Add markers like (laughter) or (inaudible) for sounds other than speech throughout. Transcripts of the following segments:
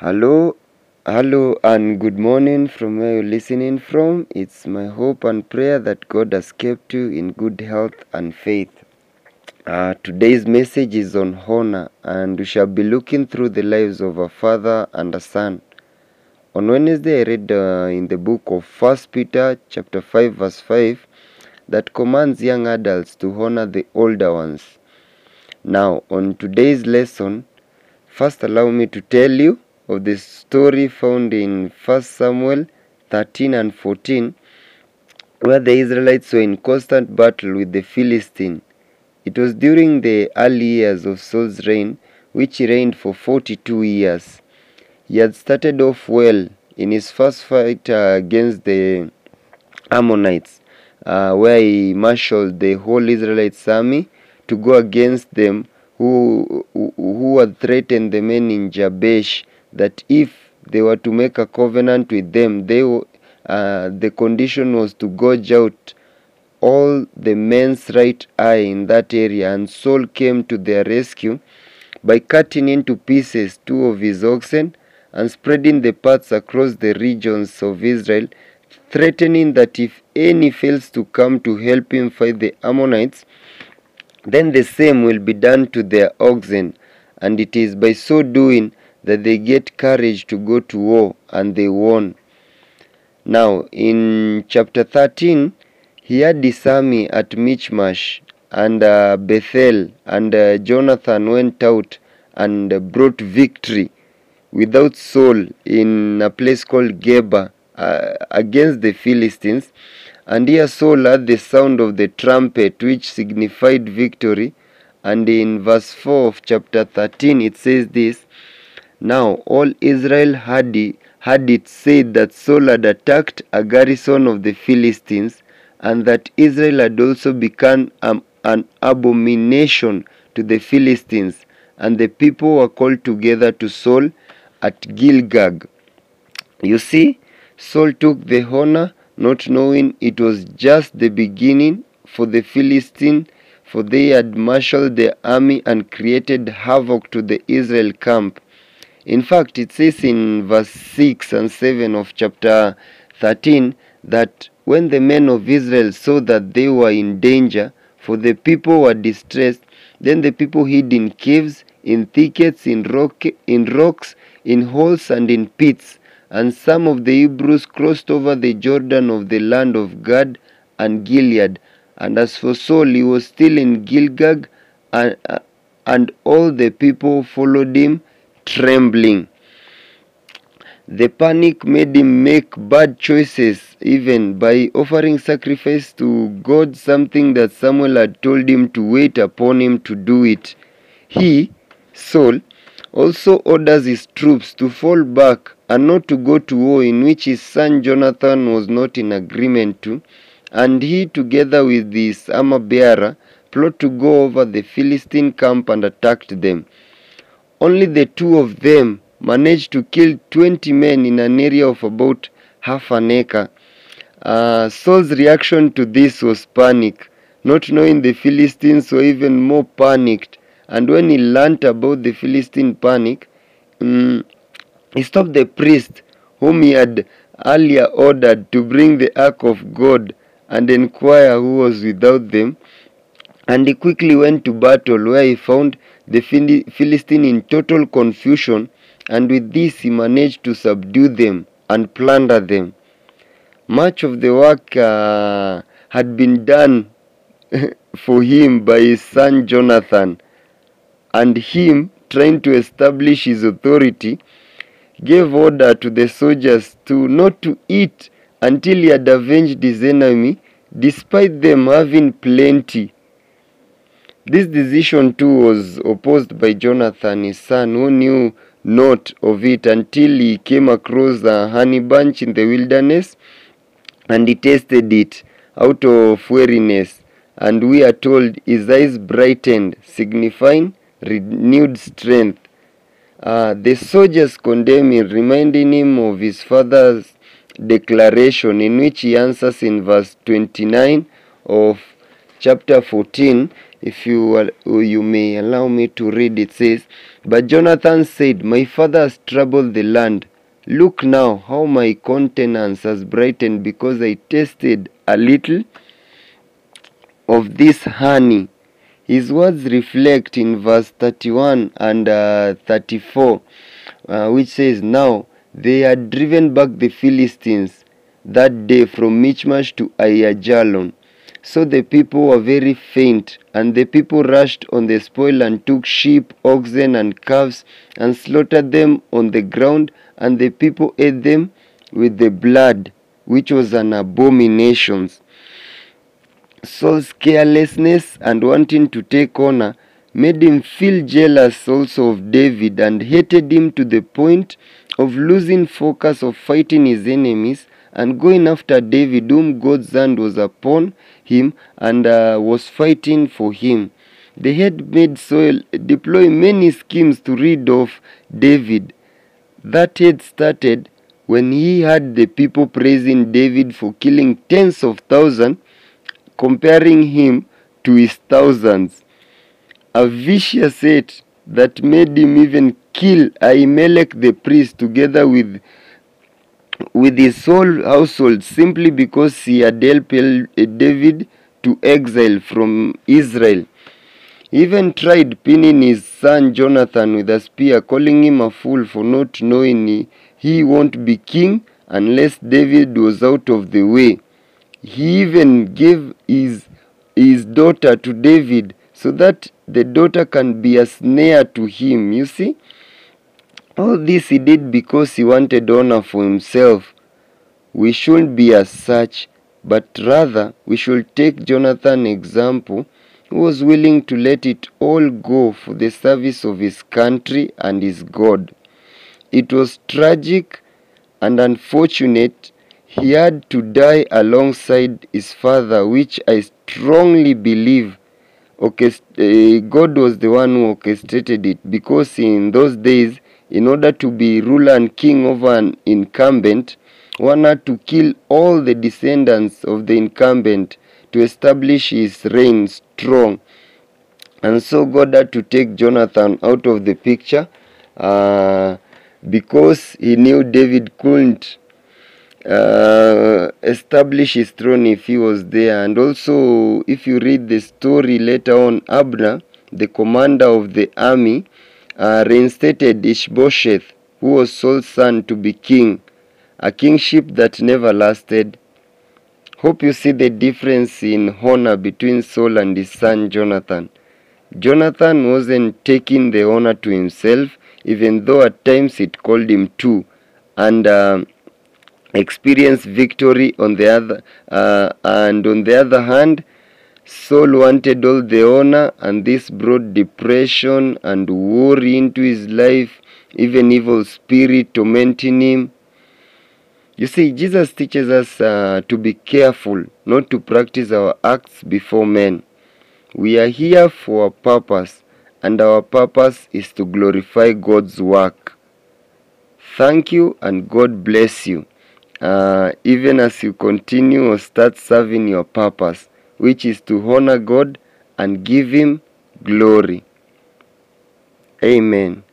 Hello, hello, and good morning from where you're listening from. It's my hope and prayer that God has kept you in good health and faith. Uh, today's message is on honor, and we shall be looking through the lives of a father and a son. On Wednesday, I read uh, in the book of First Peter, chapter five, verse five, that commands young adults to honor the older ones. Now, on today's lesson, first allow me to tell you of the story found in 1 Samuel 13 and 14, where the Israelites were in constant battle with the Philistine. It was during the early years of Saul's reign, which he reigned for 42 years. He had started off well in his first fight uh, against the Ammonites, uh, where he marshaled the whole Israelite army to go against them who, who had threatened the men in Jabesh that if they were to make a covenant with them, they uh, the condition was to gouge out all the men's right eye in that area, and Saul came to their rescue by cutting into pieces two of his oxen and spreading the parts across the regions of Israel, threatening that if any fails to come to help him fight the Ammonites, then the same will be done to their oxen, and it is by so doing that they get courage to go to war and they won. Now, in chapter 13, he had his army at Michmash and uh, Bethel, and uh, Jonathan went out and uh, brought victory without Saul in a place called Geba uh, against the Philistines. And here Saul had the sound of the trumpet, which signified victory. And in verse 4 of chapter 13, it says this Now all Israel had it, it said that Saul had attacked a garrison of the Philistines, and that Israel had also become um, an abomination to the Philistines. And the people were called together to Saul at Gilgal. You see, Saul took the honor not knowing it was just the beginning for the Philistine, for they had marshaled their army and created havoc to the Israel camp. In fact, it says in verse 6 and 7 of chapter 13 that when the men of Israel saw that they were in danger, for the people were distressed, then the people hid in caves, in thickets, in, rock, in rocks, in holes, and in pits and some of the Hebrews crossed over the Jordan of the land of Gad and Gilead. And as for Saul, he was still in Gilgal, and, uh, and all the people followed him, trembling. The panic made him make bad choices, even by offering sacrifice to God, something that Samuel had told him to wait upon him to do it. He, Saul, also orders his troops to fall back and not to go to war in which his son Jonathan was not in agreement to, and he together with his armor bearer plot to go over the Philistine camp and attacked them. Only the two of them managed to kill 20 men in an area of about half an acre. Uh, Saul's reaction to this was panic, not knowing the Philistines were even more panicked. And when he learnt about the Philistine panic, um, he stopped the priest whom he had earlier ordered to bring the ark of God and inquire who was without them. And he quickly went to battle, where he found the Philistine in total confusion, and with this he managed to subdue them and plunder them. Much of the work uh, had been done (laughs) for him by his son Jonathan, and him trying to establish his authority gave order to the soldiers to not to eat until he had avenged his enemy, despite them having plenty. This decision too was opposed by Jonathan, his son, who knew not of it until he came across a honey bunch in the wilderness and he tasted it out of weariness. And we are told his eyes brightened, signifying renewed strength. Uh, the soldiers condemn him, reminding him of his father's declaration, in which he answers in verse 29 of chapter 14. If you, you may allow me to read, it says, But Jonathan said, My father has troubled the land. Look now how my countenance has brightened because I tasted a little of this honey. His words reflect in verse 31 and uh, 34, uh, which says, Now they had driven back the Philistines that day from Michmash to Aijalon. So the people were very faint, and the people rushed on the spoil and took sheep, oxen, and calves, and slaughtered them on the ground, and the people ate them with the blood, which was an abomination. Saul's carelessness and wanting to take honor made him feel jealous also of David and hated him to the point of losing focus of fighting his enemies and going after David, whom God's hand was upon him and uh, was fighting for him. Had made Saul deploy many schemes to rid of David. That had started when he had the people praising David for killing tens of thousands, comparing him to his thousands. A vicious hate that made him even kill Ahimelech the priest together with with his whole household simply because he had helped David to exile from Israel. He even tried pinning his son Jonathan with a spear, calling him a fool for not knowing he, he won't be king unless David was out of the way. He even gave his, his daughter to David so that the daughter can be a snare to him. You see? All this he did because he wanted honor for himself. We shouldn't be as such, but rather we should take Jonathan's example who was willing to let it all go for the service of his country and his God. It was tragic and unfortunate he had to die alongside his father, which I strongly believe eh, God was the one who orchestrated it because in those days in order to be ruler and king over an incumbent, one had to kill all the descendants of the incumbent to establish his reign strong. And so God had to take Jonathan out of the picture uh, because he knew David couldn't uh, establish his throne if he was there. And also, if you read the story later on, Abner, the commander of the army, uh, reinstated Ishbosheth, who was Saul's son, to be king, a kingship that never lasted. Hope you see the difference in honor between Saul and his son Jonathan. Jonathan wasn't taking the honor to himself, even though at times it called him to, and uh, experienced victory on the other, uh, and on the other hand, Saul wanted all the honor, and this brought depression and worry into his life, even evil spirit tormenting him. You see, Jesus teaches us uh, to be careful not to practice our acts before men. We are here for a purpose, and our purpose is to glorify God's work. Thank you, and God bless you. Uh, even as you continue or start serving your purpose which is to honor God and give Him glory. Amen.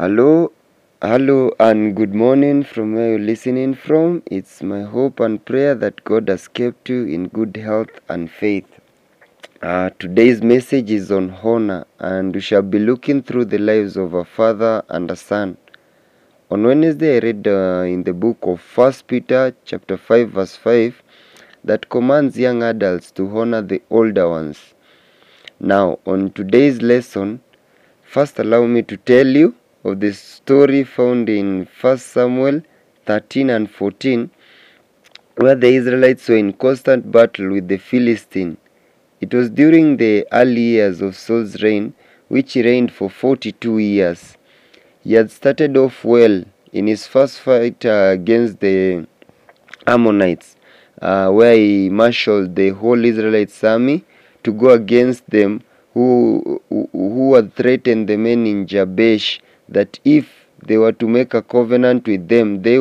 Hello, hello, and good morning from where you're listening from. It's my hope and prayer that God has kept you in good health and faith. Uh, today's message is on honor, and we shall be looking through the lives of a father and a son. On Wednesday, I read uh, in the book of First Peter, chapter five, verse five, that commands young adults to honor the older ones. Now, on today's lesson, first allow me to tell you of the story found in 1 Samuel 13 and 14, where the Israelites were in constant battle with the Philistine. It was during the early years of Saul's reign, which he reigned for 42 years. He had started off well in his first fight uh, against the Ammonites, uh, where he marshaled the whole Israelite army to go against them who, who had threatened the men in Jabesh that if they were to make a covenant with them, they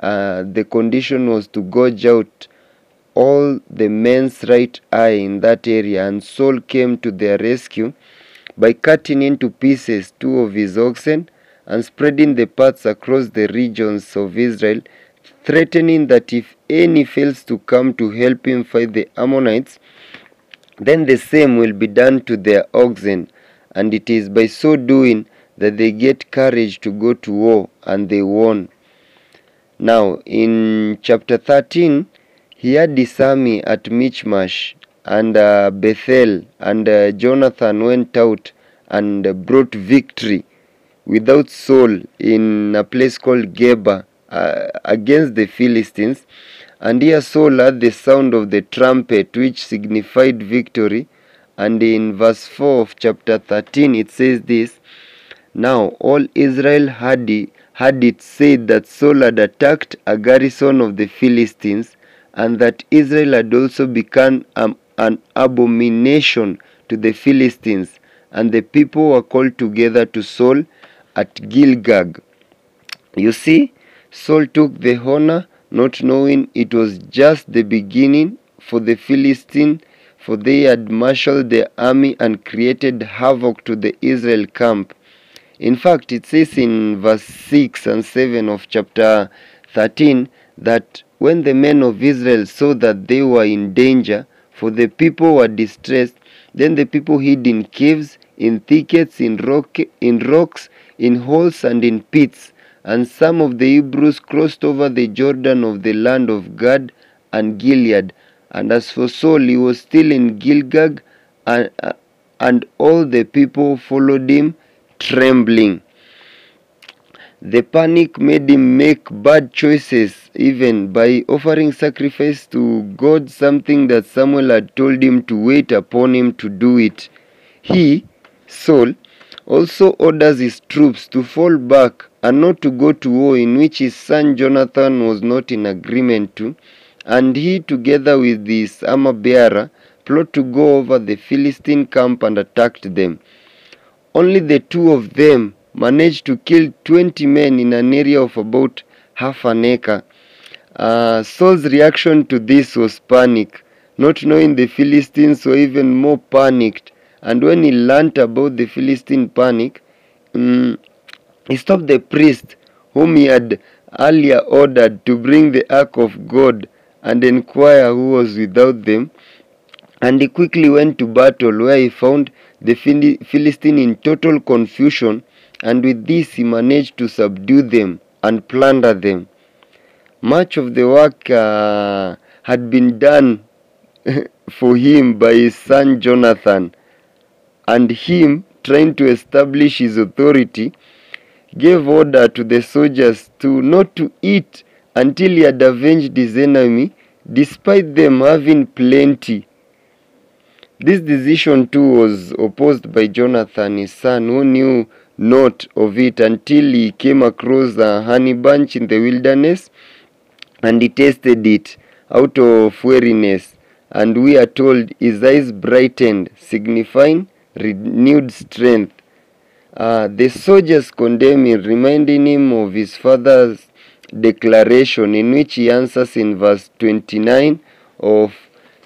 uh, the condition was to gouge out all the men's right eye in that area, and Saul came to their rescue by cutting into pieces two of his oxen and spreading the parts across the regions of Israel, threatening that if any fails to come to help him fight the Ammonites, then the same will be done to their oxen, and it is by so doing that they get courage to go to war, and they won. Now, in chapter 13, he had his army at Michmash, and uh, Bethel, and uh, Jonathan went out and brought victory without Saul in a place called Geba uh, against the Philistines. And here Saul had the sound of the trumpet, which signified victory. And in verse 4 of chapter 13, it says this Now all Israel had it, it said that Saul had attacked a garrison of the Philistines, and that Israel had also become um, an abomination to the Philistines. And the people were called together to Saul at Gilgal. You see, Saul took the honor not knowing it was just the beginning for the Philistine, for they had marshaled their army and created havoc to the Israel camp. In fact, it says in verse 6 and 7 of chapter 13 that when the men of Israel saw that they were in danger, for the people were distressed, then the people hid in caves, in thickets, in, rock, in rocks, in holes, and in pits and some of the Hebrews crossed over the Jordan of the land of Gad and Gilead. And as for Saul, he was still in Gilgag, and, uh, and all the people followed him, trembling. The panic made him make bad choices, even by offering sacrifice to God, something that Samuel had told him to wait upon him to do it. He, Saul, also orders his troops to fall back and not to go to war in which his son Jonathan was not in agreement to, and he, together with his armor bearer, plot to go over the Philistine camp and attacked them. Only the two of them managed to kill 20 men in an area of about half an acre. Uh, Saul's reaction to this was panic, not knowing the Philistines were even more panicked. And when he learnt about the Philistine panic, um, he stopped the priest whom he had earlier ordered to bring the ark of God and inquire who was without them. And he quickly went to battle, where he found the Philistine in total confusion, and with this he managed to subdue them and plunder them. Much of the work uh, had been done (laughs) for him by his son Jonathan, and him trying to establish his authority gave order to the soldiers to not to eat until he had avenged his enemy, despite them having plenty. This decision too was opposed by Jonathan, his son, who knew not of it until he came across a honey bunch in the wilderness and he tasted it out of weariness. And we are told his eyes brightened, signifying renewed strength. Uh, the soldiers condemn him, reminding him of his father's declaration, in which he answers in verse 29 of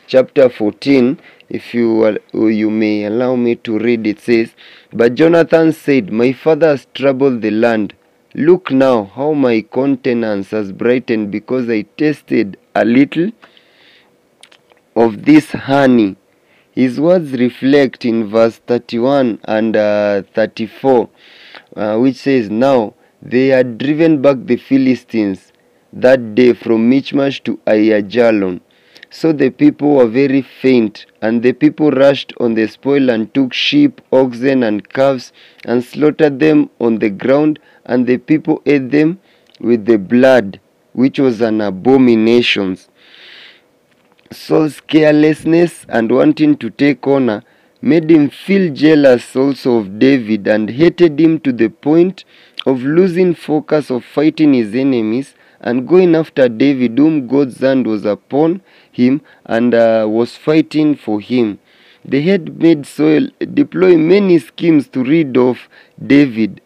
chapter 14, if you you may allow me to read, it says, But Jonathan said, My father has troubled the land. Look now how my countenance has brightened because I tasted a little of this honey. His words reflect in verse 31 and uh, 34, uh, which says, Now they had driven back the Philistines that day from Michmash to Aijalon. So the people were very faint, and the people rushed on the spoil and took sheep, oxen, and calves, and slaughtered them on the ground, and the people ate them with the blood, which was an abomination. Saul's carelessness and wanting to take honor made him feel jealous also of David and hated him to the point of losing focus of fighting his enemies and going after David, whom God's hand was upon him and uh, was fighting for him. Had made Saul deploy many schemes to rid of David.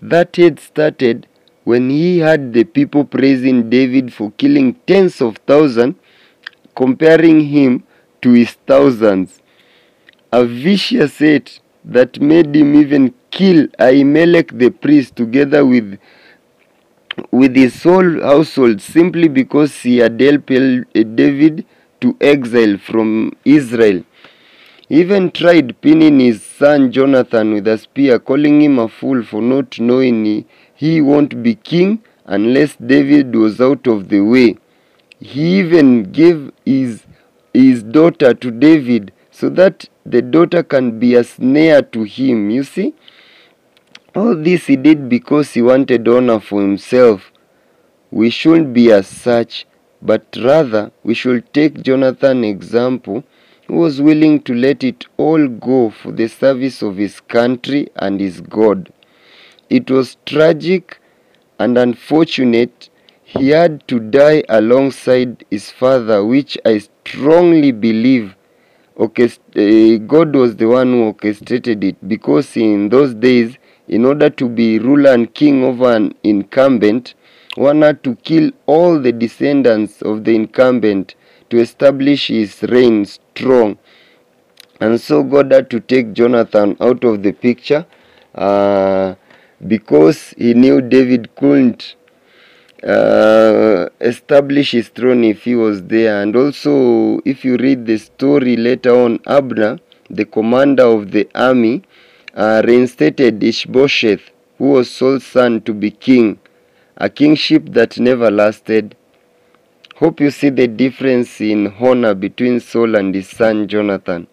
That had started when he had the people praising David for killing tens of thousands, comparing him to his thousands. A vicious hate that made him even kill Ahimelech the priest together with with his whole household simply because he had helped David to exile from Israel. He even tried pinning his son Jonathan with a spear, calling him a fool for not knowing he, he won't be king unless David was out of the way. He even gave his, his daughter to David so that the daughter can be a snare to him. You see? All this he did because he wanted honor for himself. We shouldn't be as such, but rather we should take Jonathan's example who was willing to let it all go for the service of his country and his God. It was tragic and unfortunate he had to die alongside his father, which I strongly believe eh, God was the one who orchestrated it because in those days in order to be ruler and king over an incumbent, one had to kill all the descendants of the incumbent to establish his reign strong. And so God had to take Jonathan out of the picture uh, because he knew David couldn't uh, establish his throne if he was there. And also, if you read the story later on, Abner, the commander of the army, uh, reinstated Ishbosheth, who was Saul's son, to be king, a kingship that never lasted. Hope you see the difference in honor between Saul and his son Jonathan.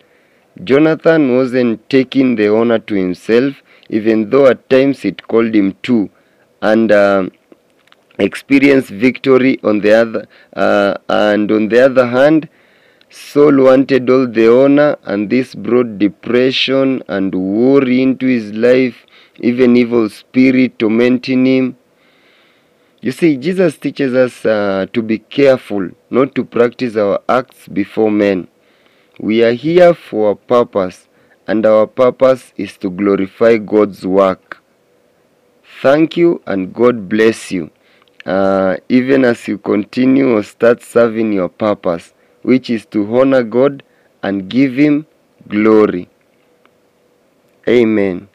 Jonathan wasn't taking the honor to himself, even though at times it called him to, and uh, experienced victory on the other, uh, and on the other hand, Saul wanted all the honor, and this brought depression and worry into his life, even evil spirit tormenting him. You see, Jesus teaches us uh, to be careful not to practice our acts before men. We are here for a purpose, and our purpose is to glorify God's work. Thank you, and God bless you. Uh, even as you continue or start serving your purpose which is to honor God and give Him glory. Amen.